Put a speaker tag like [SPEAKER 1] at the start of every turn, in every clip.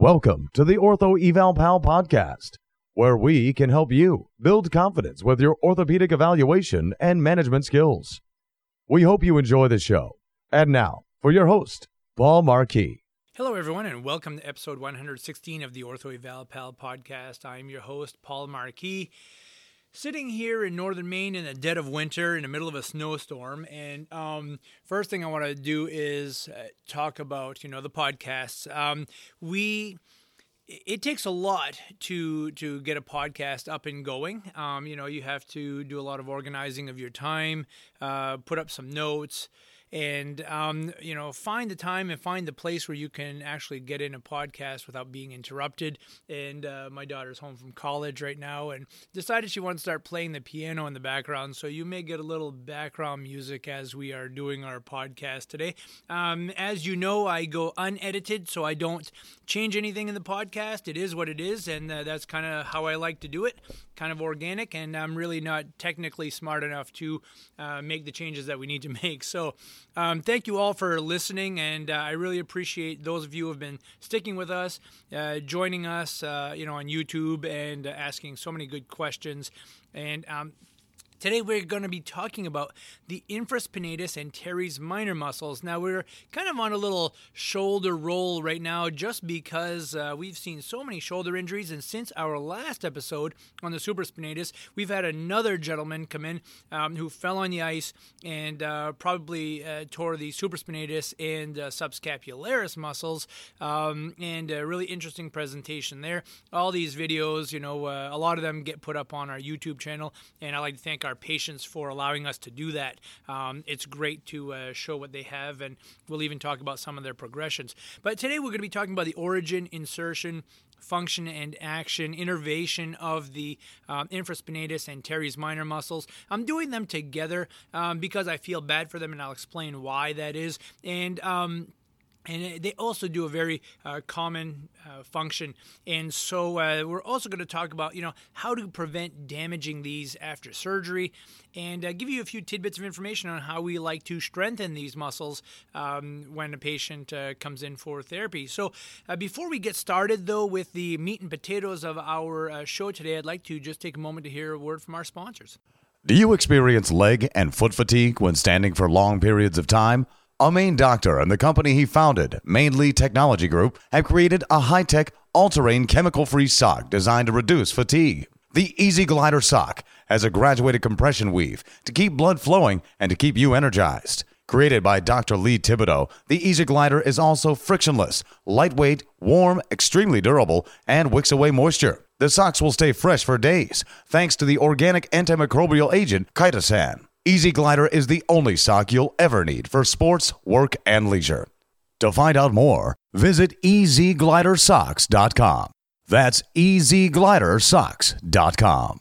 [SPEAKER 1] Welcome to the Ortho Eval Pal podcast, where we can help you build confidence with your orthopedic evaluation and management skills. We hope you enjoy the show. And now, for your host, Paul Marquis.
[SPEAKER 2] Hello, everyone, and welcome to episode 116 of the Ortho Eval Pal podcast. I'm your host, Paul Marquis sitting here in northern Maine in the dead of winter in the middle of a snowstorm. And um, first thing I want to do is uh, talk about you know the podcasts. Um, we it takes a lot to to get a podcast up and going. Um, you know, you have to do a lot of organizing of your time, uh, put up some notes and um, you know find the time and find the place where you can actually get in a podcast without being interrupted. And uh, my daughter's home from college right now and decided she wants to start playing the piano in the background. So you may get a little background music as we are doing our podcast today. Um, as you know i go unedited so i don't change anything in the podcast. It is what it is and uh, that's kind of how i like to do it kind of organic and i'm really not technically smart enough to uh, make the changes that we need to make. So um, thank you all for listening, and uh, I really appreciate those of you who have been sticking with us, uh, joining us, uh, you know, on YouTube, and asking so many good questions. And um, Today we're going to be talking about the infraspinatus and teres minor muscles. Now we're kind of on a little shoulder roll right now just because uh, we've seen so many shoulder injuries and since our last episode on the supraspinatus, we've had another gentleman come in um, who fell on the ice and uh, probably uh, tore the supraspinatus and uh, subscapularis muscles um, and a really interesting presentation there. All these videos, you know, uh, a lot of them get put up on our YouTube channel and I like to thank our patients for allowing us to do that. Um, it's great to uh, show what they have, and we'll even talk about some of their progressions. But today we're going to be talking about the origin, insertion, function and action, innervation of the um, infraspinatus and teres minor muscles. I'm doing them together um, because I feel bad for them, and I'll explain why that is. And um, and they also do a very uh, common uh, function. And so uh, we're also going to talk about, you know, how to prevent damaging these after surgery, and uh, give you a few tidbits of information on how we like to strengthen these muscles um, when a patient uh, comes in for therapy. So uh, before we get started, though, with the meat and potatoes of our show today, I'd like to just take a moment to hear a word from our sponsors.
[SPEAKER 1] Do you experience leg and foot fatigue when standing for long periods of time? A Maine doctor and the company he founded, Mainly Technology Group, have created a high tech, all terrain, chemical free sock designed to reduce fatigue. The Easy Glider sock has a graduated compression weave to keep blood flowing and to keep you energized. Created by Dr. Lee Thibodeau, the Easy Glider is also frictionless, lightweight, warm, extremely durable, and wicks away moisture. The socks will stay fresh for days thanks to the organic antimicrobial agent chitosan. Easy Glider is the only sock you'll ever need for sports, work, and leisure. To find out more, visit easyglidersocks.com. That's easyglidersocks.com.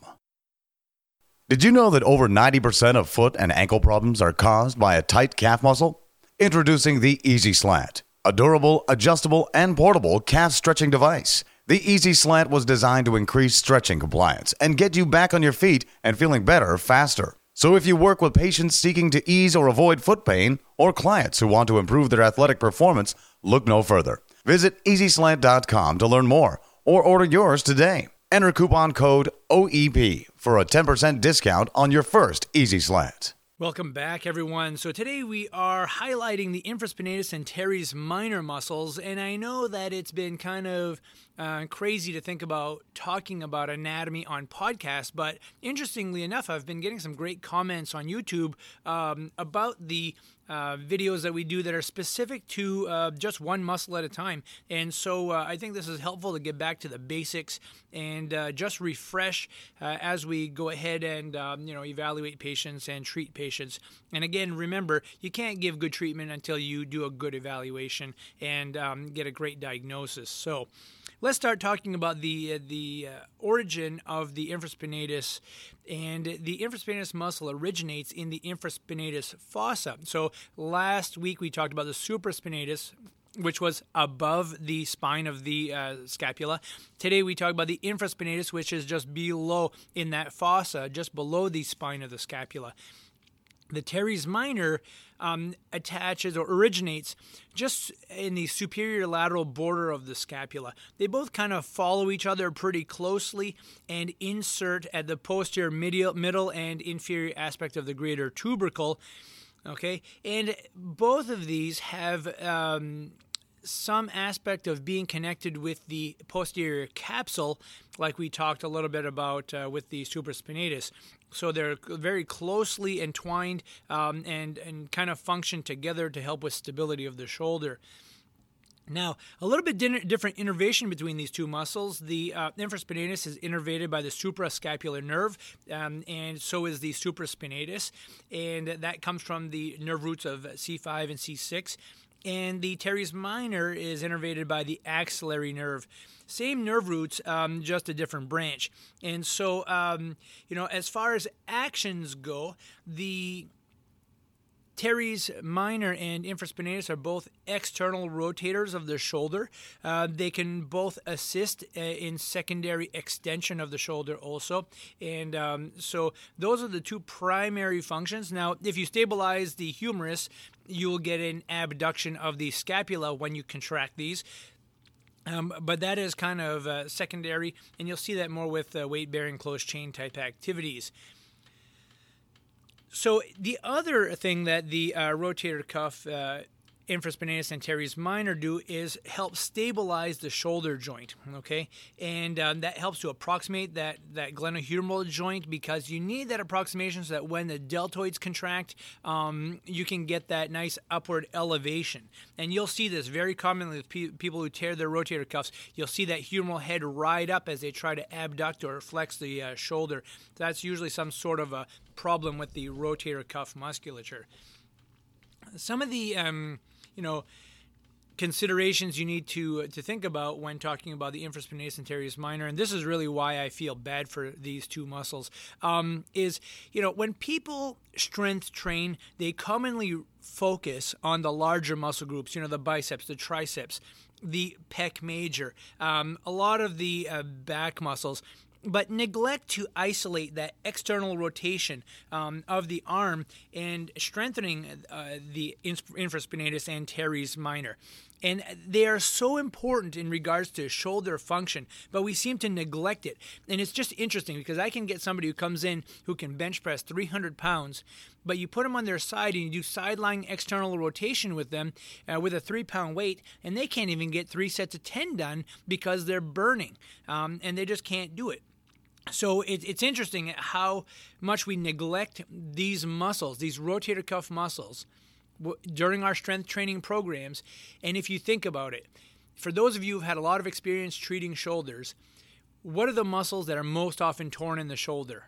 [SPEAKER 1] Did you know that over 90% of foot and ankle problems are caused by a tight calf muscle? Introducing the Easy Slant, a durable, adjustable, and portable calf stretching device. The Easy Slant was designed to increase stretching compliance and get you back on your feet and feeling better faster. So if you work with patients seeking to ease or avoid foot pain or clients who want to improve their athletic performance, look no further. Visit easyslant.com to learn more or order yours today. Enter coupon code OEP for a 10% discount on your first Easy Slant.
[SPEAKER 2] Welcome back, everyone. So, today we are highlighting the infraspinatus and teres minor muscles. And I know that it's been kind of uh, crazy to think about talking about anatomy on podcasts, but interestingly enough, I've been getting some great comments on YouTube um, about the uh, videos that we do that are specific to uh, just one muscle at a time. And so uh, I think this is helpful to get back to the basics and uh, just refresh uh, as we go ahead and um, you know evaluate patients and treat patients. And again, remember you can't give good treatment until you do a good evaluation and um, get a great diagnosis. So let's start talking about the uh, the origin of the infraspinatus. And the infraspinatus muscle originates in the infraspinatus fossa. So last week we talked about the supraspinatus, which was above the spine of the uh, scapula. Today we talk about the infraspinatus, which is just below in that fossa, just below the spine of the scapula. The teres minor um, attaches or originates just in the superior lateral border of the scapula. They both kind of follow each other pretty closely and insert at the posterior medial, middle and inferior aspect of the greater tubercle. Okay, and both of these have um, some aspect of being connected with the posterior capsule, like we talked a little bit about uh, with the supraspinatus. So they're very closely entwined um, and and kind of function together to help with stability of the shoulder. Now, a little bit different innervation between these two muscles. The uh, infraspinatus is innervated by the suprascapular nerve, um, and so is the supraspinatus, and that comes from the nerve roots of C5 and C6 and the teres minor is innervated by the axillary nerve. Same nerve roots, um, just a different branch. And so, um, you know, as far as actions go, the teres minor and infraspinatus are both external rotators of the shoulder. Uh, they can both assist uh, in secondary extension of the shoulder also. And um, so those are the two primary functions. Now, if you stabilize the humerus, you'll get an abduction of the scapula when you contract these. Um, but that is kind of uh, secondary, and you'll see that more with uh, weight bearing close chain type activities. So the other thing that the uh, rotator cuff uh, infraspinatus and teres minor do is help stabilize the shoulder joint. Okay, and um, that helps to approximate that that glenohumeral joint because you need that approximation so that when the deltoids contract, um, you can get that nice upward elevation. And you'll see this very commonly with pe- people who tear their rotator cuffs. You'll see that humeral head ride up as they try to abduct or flex the uh, shoulder. That's usually some sort of a problem with the rotator cuff musculature. Some of the um, you know considerations you need to uh, to think about when talking about the infraspinatus and teres minor, and this is really why I feel bad for these two muscles. Um, is you know when people strength train, they commonly focus on the larger muscle groups. You know the biceps, the triceps, the pec major, um, a lot of the uh, back muscles but neglect to isolate that external rotation um, of the arm and strengthening uh, the infraspinatus and teres minor. And they are so important in regards to shoulder function, but we seem to neglect it. And it's just interesting because I can get somebody who comes in who can bench press 300 pounds, but you put them on their side and you do sideline external rotation with them uh, with a three pound weight, and they can't even get three sets of 10 done because they're burning um, and they just can't do it. So it, it's interesting how much we neglect these muscles, these rotator cuff muscles, during our strength training programs. And if you think about it, for those of you who've had a lot of experience treating shoulders, what are the muscles that are most often torn in the shoulder?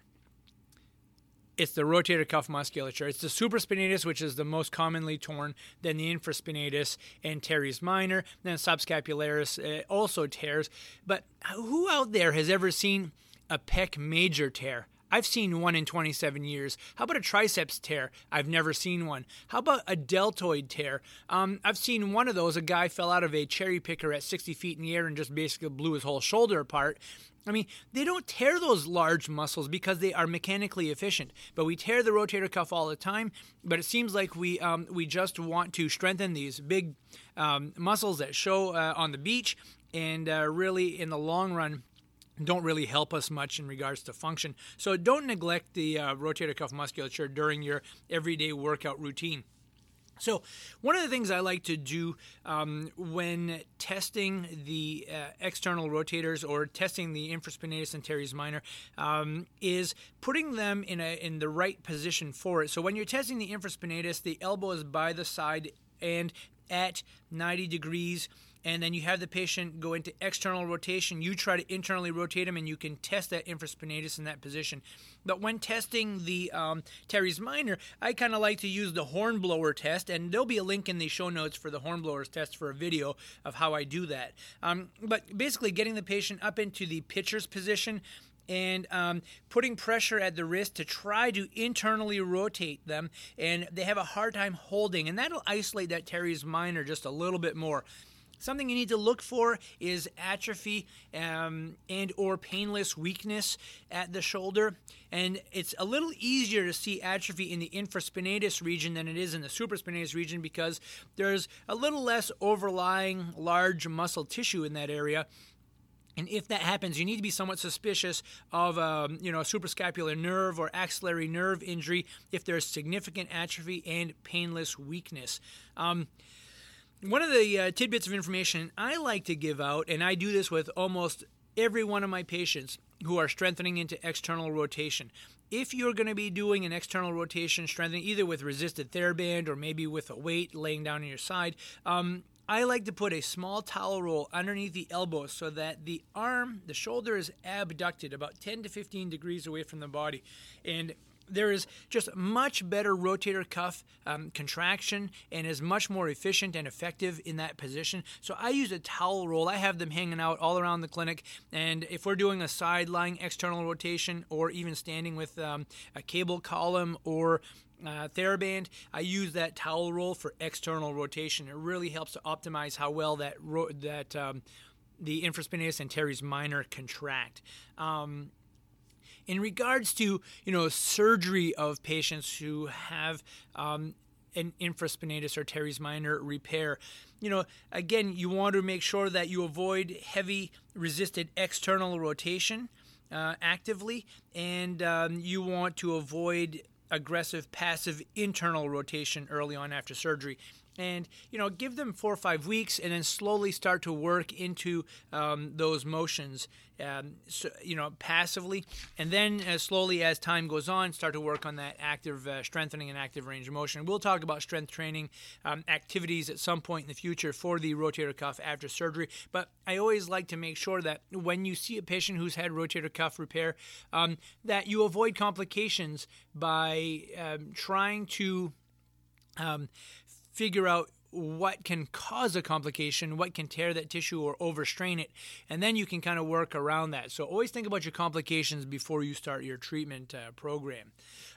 [SPEAKER 2] It's the rotator cuff musculature. It's the supraspinatus, which is the most commonly torn, then the infraspinatus and teres minor, then subscapularis uh, also tears. But who out there has ever seen a pec major tear. I've seen one in 27 years. How about a triceps tear? I've never seen one. How about a deltoid tear? Um, I've seen one of those. A guy fell out of a cherry picker at 60 feet in the air and just basically blew his whole shoulder apart. I mean, they don't tear those large muscles because they are mechanically efficient. But we tear the rotator cuff all the time. But it seems like we um, we just want to strengthen these big um, muscles that show uh, on the beach, and uh, really, in the long run, don't really help us much in regards to function. So don't neglect the uh, rotator cuff musculature during your everyday workout routine. So, one of the things I like to do um, when testing the uh, external rotators or testing the infraspinatus and teres minor um, is putting them in a in the right position for it. So, when you're testing the infraspinatus, the elbow is by the side and at 90 degrees and then you have the patient go into external rotation. You try to internally rotate them, and you can test that infraspinatus in that position. But when testing the um, teres minor, I kind of like to use the hornblower test, and there'll be a link in the show notes for the hornblowers test for a video of how I do that. Um, but basically, getting the patient up into the pitcher's position and um, putting pressure at the wrist to try to internally rotate them, and they have a hard time holding, and that'll isolate that teres minor just a little bit more. Something you need to look for is atrophy um, and or painless weakness at the shoulder. And it's a little easier to see atrophy in the infraspinatus region than it is in the supraspinatus region because there's a little less overlying large muscle tissue in that area. And if that happens, you need to be somewhat suspicious of, um, you know, a suprascapular nerve or axillary nerve injury if there's significant atrophy and painless weakness. Um, one of the uh, tidbits of information I like to give out, and I do this with almost every one of my patients who are strengthening into external rotation. If you're going to be doing an external rotation strengthening, either with resisted TheraBand or maybe with a weight laying down on your side, um, I like to put a small towel roll underneath the elbow so that the arm, the shoulder is abducted about 10 to 15 degrees away from the body. And there is just much better rotator cuff um, contraction and is much more efficient and effective in that position. So I use a towel roll. I have them hanging out all around the clinic. And if we're doing a side lying external rotation or even standing with um, a cable column or uh, TheraBand, I use that towel roll for external rotation. It really helps to optimize how well that ro- that um, the infraspinatus and teres minor contract. Um, in regards to you know surgery of patients who have um, an infraspinatus or teres minor repair. You know, again, you want to make sure that you avoid heavy resisted external rotation uh, actively, and um, you want to avoid aggressive passive internal rotation early on after surgery and you know give them four or five weeks and then slowly start to work into um, those motions um, so, you know passively. And then as slowly as time goes on start to work on that active uh, strengthening and active range of motion. We'll talk about strength training um, activities at some point in the future for the rotator cuff after surgery. But i always like to make sure that when you see a patient who's had rotator cuff repair um, that you avoid complications by um, trying to um, figure out what can cause a complication, what can tear that tissue or overstrain it, and then you can kind of work around that. So always think about your complications before you start your treatment uh, program.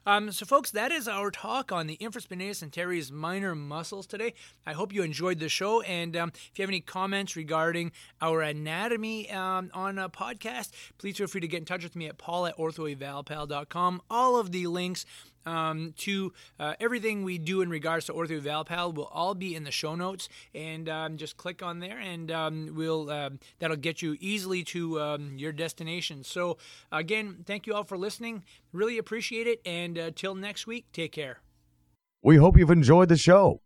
[SPEAKER 2] Um, so, folks, that is our talk on the infraspinatus and teres minor muscles today. I hope you enjoyed the show, and um, if you have any comments regarding our anatomy um, on a podcast, please feel free to get in touch with me at paul at orthoevalpal.com. All of the links um, to uh, everything we do in regards to Ortho Eval Pal will all be in the show notes, and um, just click on there, and um, we'll uh, that'll get you easily to um, your destination. So again, thank you all for listening. Really appreciate it, and uh, till next week, take care.
[SPEAKER 1] We hope you've enjoyed the show.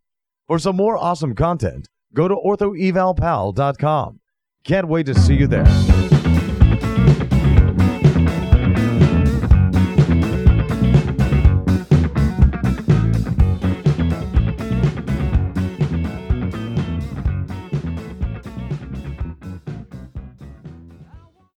[SPEAKER 1] For some more awesome content, go to orthoevalpal.com. Can't wait to see you there.